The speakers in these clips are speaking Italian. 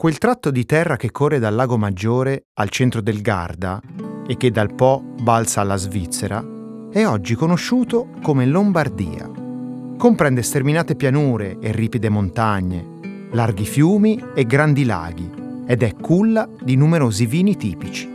Quel tratto di terra che corre dal lago Maggiore al centro del Garda e che dal Po balza alla Svizzera è oggi conosciuto come Lombardia. Comprende sterminate pianure e ripide montagne, larghi fiumi e grandi laghi ed è culla di numerosi vini tipici.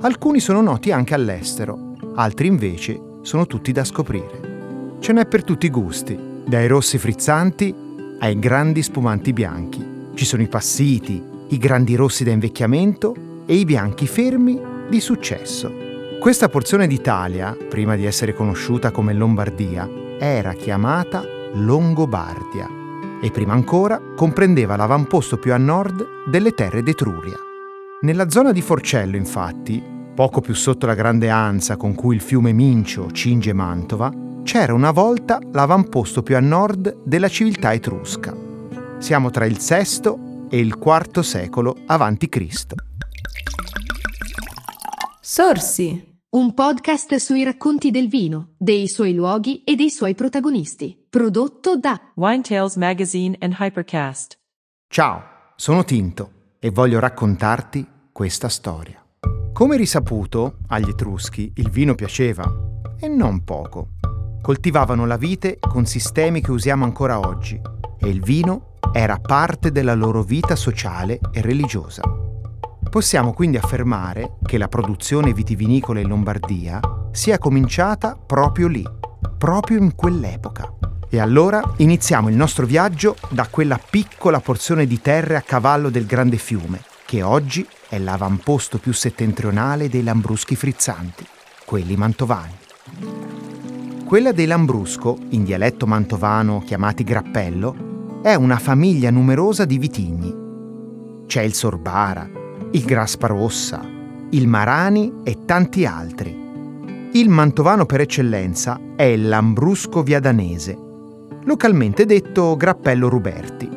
Alcuni sono noti anche all'estero, altri invece sono tutti da scoprire. Ce n'è per tutti i gusti, dai rossi frizzanti ai grandi spumanti bianchi. Ci sono i passiti, i grandi rossi da invecchiamento e i bianchi fermi di successo. Questa porzione d'Italia, prima di essere conosciuta come Lombardia, era chiamata Longobardia e prima ancora comprendeva l'avamposto più a nord delle terre d'Etruria. Nella zona di Forcello, infatti, poco più sotto la grande ansa con cui il fiume Mincio cinge Mantova, c'era una volta l'avamposto più a nord della civiltà etrusca. Siamo tra il VI e il IV secolo avanti Cristo. Sorsi, un podcast sui racconti del vino, dei suoi luoghi e dei suoi protagonisti, prodotto da Wine Tales Magazine and Hypercast. Ciao, sono Tinto e voglio raccontarti questa storia. Come risaputo, agli Etruschi il vino piaceva, e non poco. Coltivavano la vite con sistemi che usiamo ancora oggi, e il vino era parte della loro vita sociale e religiosa. Possiamo quindi affermare che la produzione vitivinicola in Lombardia sia cominciata proprio lì, proprio in quell'epoca. E allora iniziamo il nostro viaggio da quella piccola porzione di terre a cavallo del grande fiume, che oggi è l'avamposto più settentrionale dei Lambruschi frizzanti, quelli mantovani. Quella dei Lambrusco, in dialetto mantovano chiamati grappello, è una famiglia numerosa di vitigni. C'è il Sorbara, il Grasparossa, il Marani e tanti altri. Il mantovano per eccellenza è il Lambrusco Viadanese, localmente detto Grappello Ruberti,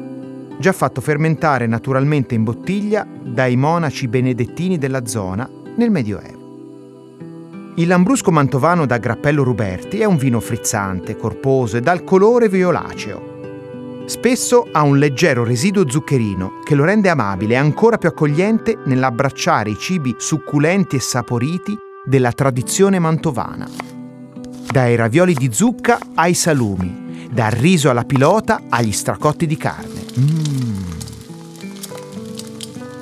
già fatto fermentare naturalmente in bottiglia dai monaci benedettini della zona nel Medioevo. Il Lambrusco Mantovano da Grappello Ruberti è un vino frizzante, corposo e dal colore violaceo, Spesso ha un leggero residuo zuccherino che lo rende amabile e ancora più accogliente nell'abbracciare i cibi succulenti e saporiti della tradizione mantovana. Dai ravioli di zucca ai salumi, dal riso alla pilota agli stracotti di carne. Mm.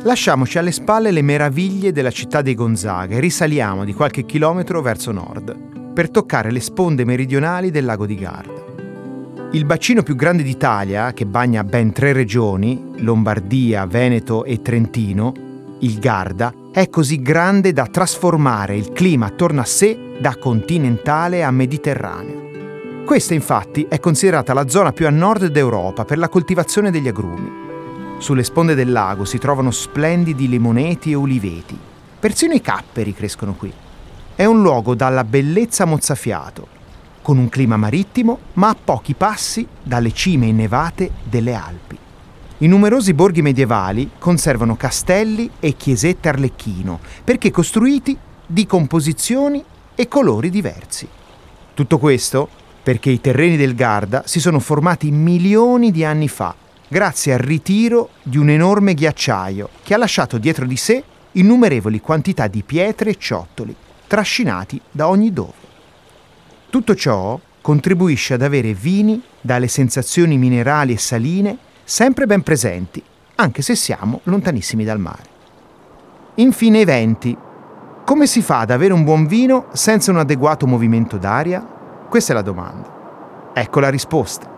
Lasciamoci alle spalle le meraviglie della città dei Gonzaga e risaliamo di qualche chilometro verso nord per toccare le sponde meridionali del lago di Garda. Il bacino più grande d'Italia, che bagna ben tre regioni, Lombardia, Veneto e Trentino, il Garda, è così grande da trasformare il clima attorno a sé da continentale a mediterraneo. Questa infatti è considerata la zona più a nord d'Europa per la coltivazione degli agrumi. Sulle sponde del lago si trovano splendidi limoneti e uliveti. Persino i capperi crescono qui. È un luogo dalla bellezza mozzafiato, con un clima marittimo ma a pochi passi dalle cime innevate delle Alpi. I numerosi borghi medievali conservano castelli e chiesette arlecchino perché costruiti di composizioni e colori diversi. Tutto questo perché i terreni del Garda si sono formati milioni di anni fa grazie al ritiro di un enorme ghiacciaio che ha lasciato dietro di sé innumerevoli quantità di pietre e ciottoli trascinati da ogni dove. Tutto ciò contribuisce ad avere vini dalle sensazioni minerali e saline sempre ben presenti, anche se siamo lontanissimi dal mare. Infine i venti. Come si fa ad avere un buon vino senza un adeguato movimento d'aria? Questa è la domanda. Ecco la risposta.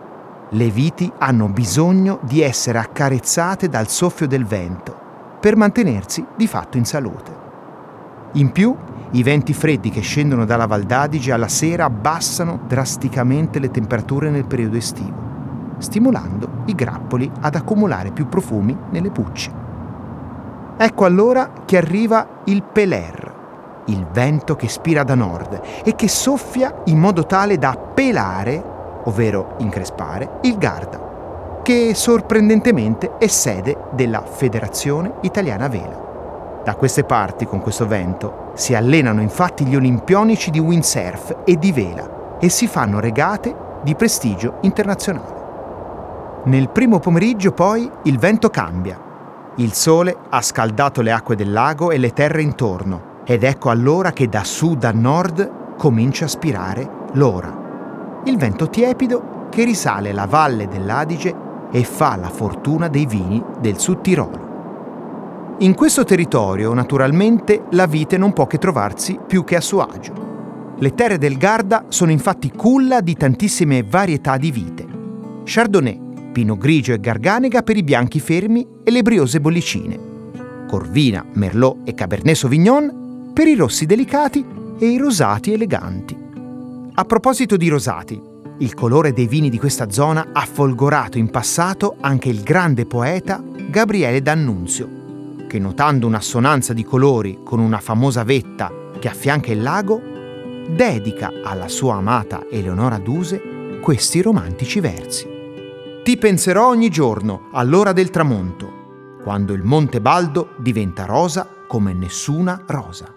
Le viti hanno bisogno di essere accarezzate dal soffio del vento per mantenersi di fatto in salute. In più, i venti freddi che scendono dalla Val d'Adige alla sera abbassano drasticamente le temperature nel periodo estivo, stimolando i grappoli ad accumulare più profumi nelle pucce. Ecco allora che arriva il Peler, il vento che spira da nord e che soffia in modo tale da pelare, ovvero increspare, il Garda, che sorprendentemente è sede della Federazione Italiana Vela. Da queste parti, con questo vento, si allenano infatti gli olimpionici di windsurf e di vela e si fanno regate di prestigio internazionale. Nel primo pomeriggio poi il vento cambia Il sole ha scaldato le acque del lago e le terre intorno ed ecco allora che da sud a nord comincia a spirare l'ora. Il vento tiepido che risale la valle dell'Adige e fa la fortuna dei vini del Sud Tirolo. In questo territorio, naturalmente, la vite non può che trovarsi più che a suo agio. Le terre del Garda sono infatti culla di tantissime varietà di vite. Chardonnay, Pino Grigio e Garganega per i bianchi fermi e le briose bollicine. Corvina, Merlot e Cabernet Sauvignon per i rossi delicati e i rosati eleganti. A proposito di rosati, il colore dei vini di questa zona ha folgorato in passato anche il grande poeta Gabriele D'Annunzio, che notando un'assonanza di colori con una famosa vetta che affianca il lago, dedica alla sua amata Eleonora Duse questi romantici versi. Ti penserò ogni giorno all'ora del tramonto, quando il Monte Baldo diventa rosa come nessuna rosa.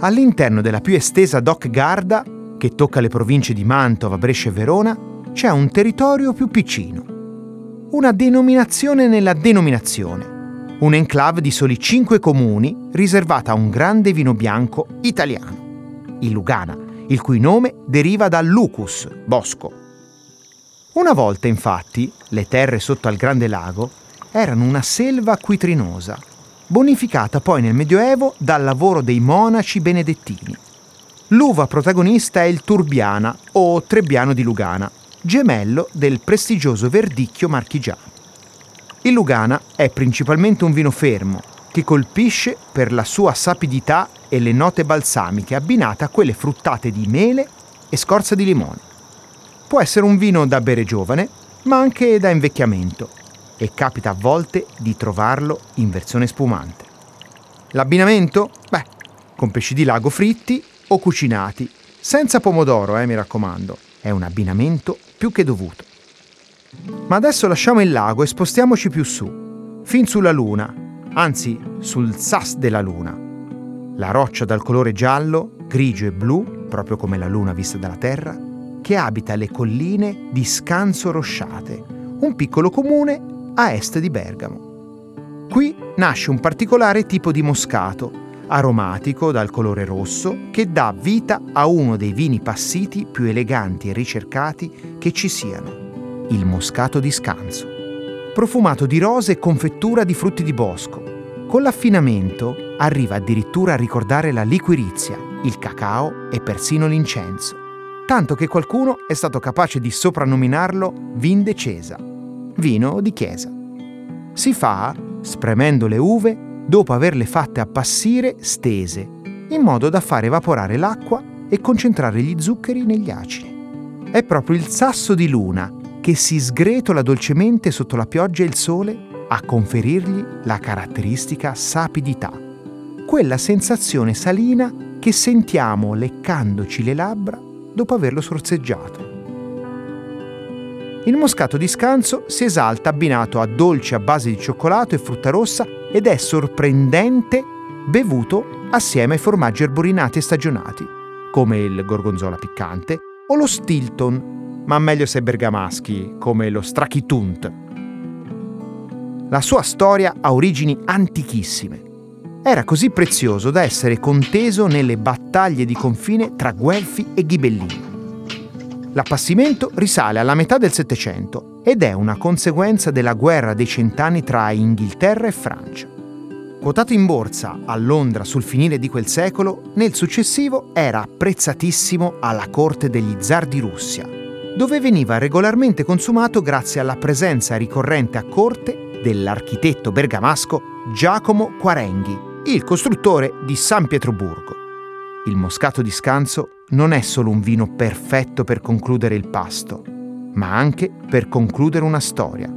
All'interno della più estesa Doc Garda, che tocca le province di Mantova, Brescia e Verona, c'è un territorio più piccino. Una denominazione nella denominazione. Un enclave di soli cinque comuni riservata a un grande vino bianco italiano il Lugana, il cui nome deriva dal lucus, bosco. Una volta, infatti, le terre sotto al Grande Lago erano una selva acquitrinosa, bonificata poi nel Medioevo dal lavoro dei monaci benedettini. L'uva protagonista è il Turbiana o Trebbiano di Lugana, gemello del prestigioso verdicchio marchigiano. Il Lugana è principalmente un vino fermo, che colpisce per la sua sapidità e le note balsamiche abbinate a quelle fruttate di mele e scorza di limone. Può essere un vino da bere giovane, ma anche da invecchiamento e capita a volte di trovarlo in versione spumante. L'abbinamento? Beh, con pesci di lago fritti o cucinati, senza pomodoro, eh, mi raccomando. È un abbinamento più che dovuto. Ma adesso lasciamo il lago e spostiamoci più su, fin sulla luna, anzi sul sas della luna, la roccia dal colore giallo, grigio e blu, proprio come la luna vista dalla Terra, che abita le colline di Scanso Rosciate, un piccolo comune a est di Bergamo. Qui nasce un particolare tipo di moscato, aromatico dal colore rosso, che dà vita a uno dei vini passiti più eleganti e ricercati che ci siano, il moscato di Scanso. Profumato di rose e confettura di frutti di bosco, con l'affinamento arriva addirittura a ricordare la liquirizia, il cacao e persino l'incenso, tanto che qualcuno è stato capace di soprannominarlo vin de cesa, vino di chiesa. Si fa spremendo le uve dopo averle fatte appassire stese, in modo da far evaporare l'acqua e concentrare gli zuccheri negli acidi. È proprio il sasso di luna che si sgretola dolcemente sotto la pioggia e il sole a conferirgli la caratteristica sapidità, quella sensazione salina che sentiamo leccandoci le labbra dopo averlo sorseggiato. Il moscato di scanso si esalta abbinato a dolci a base di cioccolato e frutta rossa ed è sorprendente bevuto assieme ai formaggi erborinati e stagionati, come il gorgonzola piccante o lo Stilton, ma meglio se bergamaschi, come lo Strachitunt. La sua storia ha origini antichissime. Era così prezioso da essere conteso nelle battaglie di confine tra Guelfi e Ghibellini. L'appassimento risale alla metà del Settecento ed è una conseguenza della guerra dei cent'anni tra Inghilterra e Francia. Quotato in borsa a Londra sul finire di quel secolo, nel successivo era apprezzatissimo alla corte degli zar di Russia, dove veniva regolarmente consumato grazie alla presenza ricorrente a corte dell'architetto bergamasco Giacomo Quarenghi, il costruttore di San Pietroburgo. Il moscato di Scanso non è solo un vino perfetto per concludere il pasto, ma anche per concludere una storia,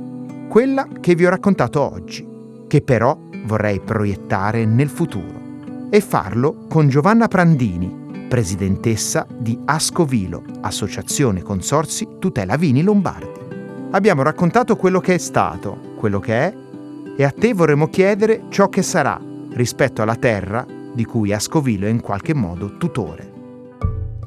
quella che vi ho raccontato oggi, che però vorrei proiettare nel futuro e farlo con Giovanna Prandini, presidentessa di Ascovilo, Associazione Consorsi Tutela Vini Lombardi. Abbiamo raccontato quello che è stato, quello che è e a te vorremmo chiedere ciò che sarà rispetto alla terra di cui Ascovilo è in qualche modo tutore.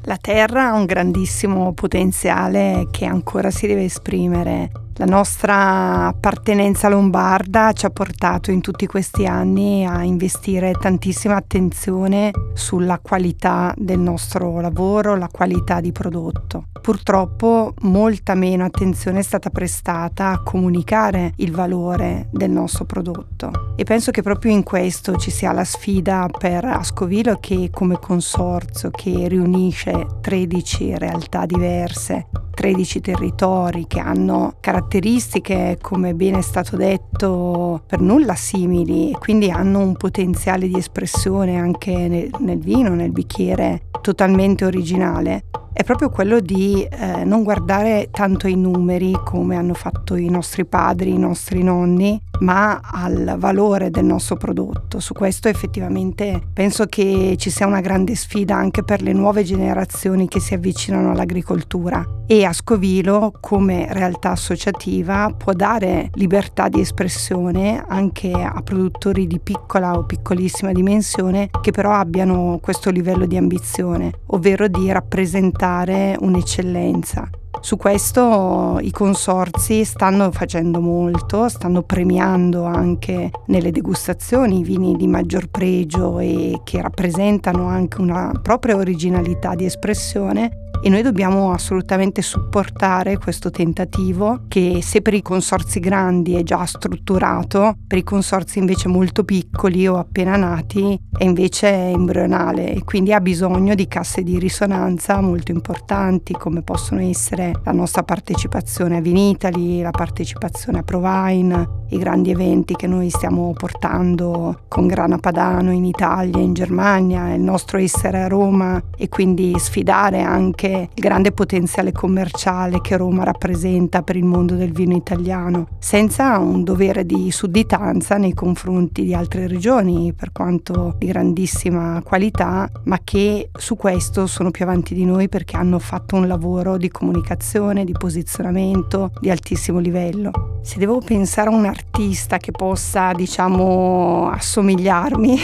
La terra ha un grandissimo potenziale che ancora si deve esprimere La nostra appartenenza lombarda ci ha portato in tutti questi anni a investire tantissima attenzione sulla qualità del nostro lavoro, la qualità di prodotto. Purtroppo molta meno attenzione è stata prestata a comunicare il valore del nostro prodotto. E penso che proprio in questo ci sia la sfida per Ascovilo che come consorzio che riunisce 13 realtà diverse 13 territori che hanno caratteristiche, come bene è stato detto, per nulla simili e quindi hanno un potenziale di espressione anche nel, nel vino, nel bicchiere totalmente originale è proprio quello di eh, non guardare tanto ai numeri come hanno fatto i nostri padri, i nostri nonni, ma al valore del nostro prodotto. Su questo effettivamente penso che ci sia una grande sfida anche per le nuove generazioni che si avvicinano all'agricoltura e Ascovilo come realtà associativa può dare libertà di espressione anche a produttori di piccola o piccolissima dimensione che però abbiano questo livello di ambizione, ovvero di rappresentare un'eccellenza. Su questo i consorzi stanno facendo molto, stanno premiando anche nelle degustazioni i vini di maggior pregio e che rappresentano anche una propria originalità di espressione e noi dobbiamo assolutamente supportare questo tentativo che se per i consorzi grandi è già strutturato, per i consorzi invece molto piccoli o appena nati è invece embrionale e quindi ha bisogno di casse di risonanza molto importanti come possono essere la nostra partecipazione a Vinitali, la partecipazione a Provine, i grandi eventi che noi stiamo portando con Grana Padano in Italia, in Germania, il nostro essere a Roma e quindi sfidare anche il grande potenziale commerciale che Roma rappresenta per il mondo del vino italiano, senza un dovere di sudditanza nei confronti di altre regioni, per quanto di grandissima qualità, ma che su questo sono più avanti di noi perché hanno fatto un lavoro di comunicazione, di posizionamento di altissimo livello. Se devo pensare a un artista che possa, diciamo, assomigliarmi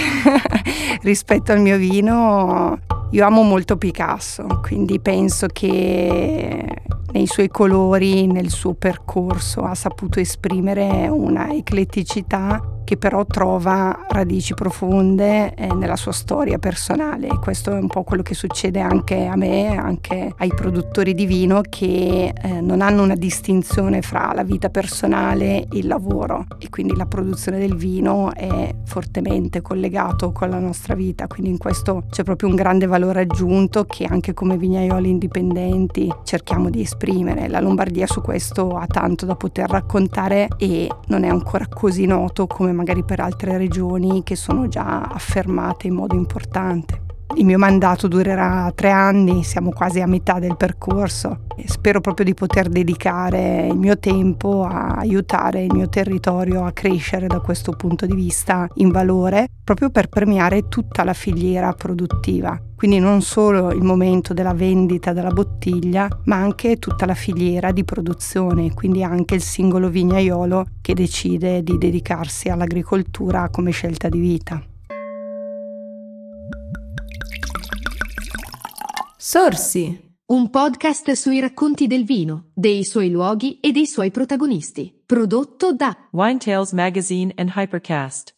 rispetto al mio vino, io amo molto Picasso, quindi penso che nei suoi colori, nel suo percorso ha saputo esprimere una ecletticità che però trova radici profonde eh, nella sua storia personale. Questo è un po' quello che succede anche a me, anche ai produttori di vino che eh, non hanno una distinzione fra la vita personale e il lavoro e quindi la produzione del vino è fortemente collegato con la nostra vita, quindi in questo c'è proprio un grande valore aggiunto che anche come vignaioli indipendenti cerchiamo di esprimere. La Lombardia su questo ha tanto da poter raccontare e non è ancora così noto come magari per altre regioni che sono già affermate in modo importante. Il mio mandato durerà tre anni, siamo quasi a metà del percorso e spero proprio di poter dedicare il mio tempo a aiutare il mio territorio a crescere da questo punto di vista in valore, proprio per premiare tutta la filiera produttiva. Quindi non solo il momento della vendita della bottiglia, ma anche tutta la filiera di produzione, quindi anche il singolo vignaiolo che decide di dedicarsi all'agricoltura come scelta di vita. Sorsi. Un podcast sui racconti del vino, dei suoi luoghi e dei suoi protagonisti. Prodotto da Wine Tales Magazine and Hypercast.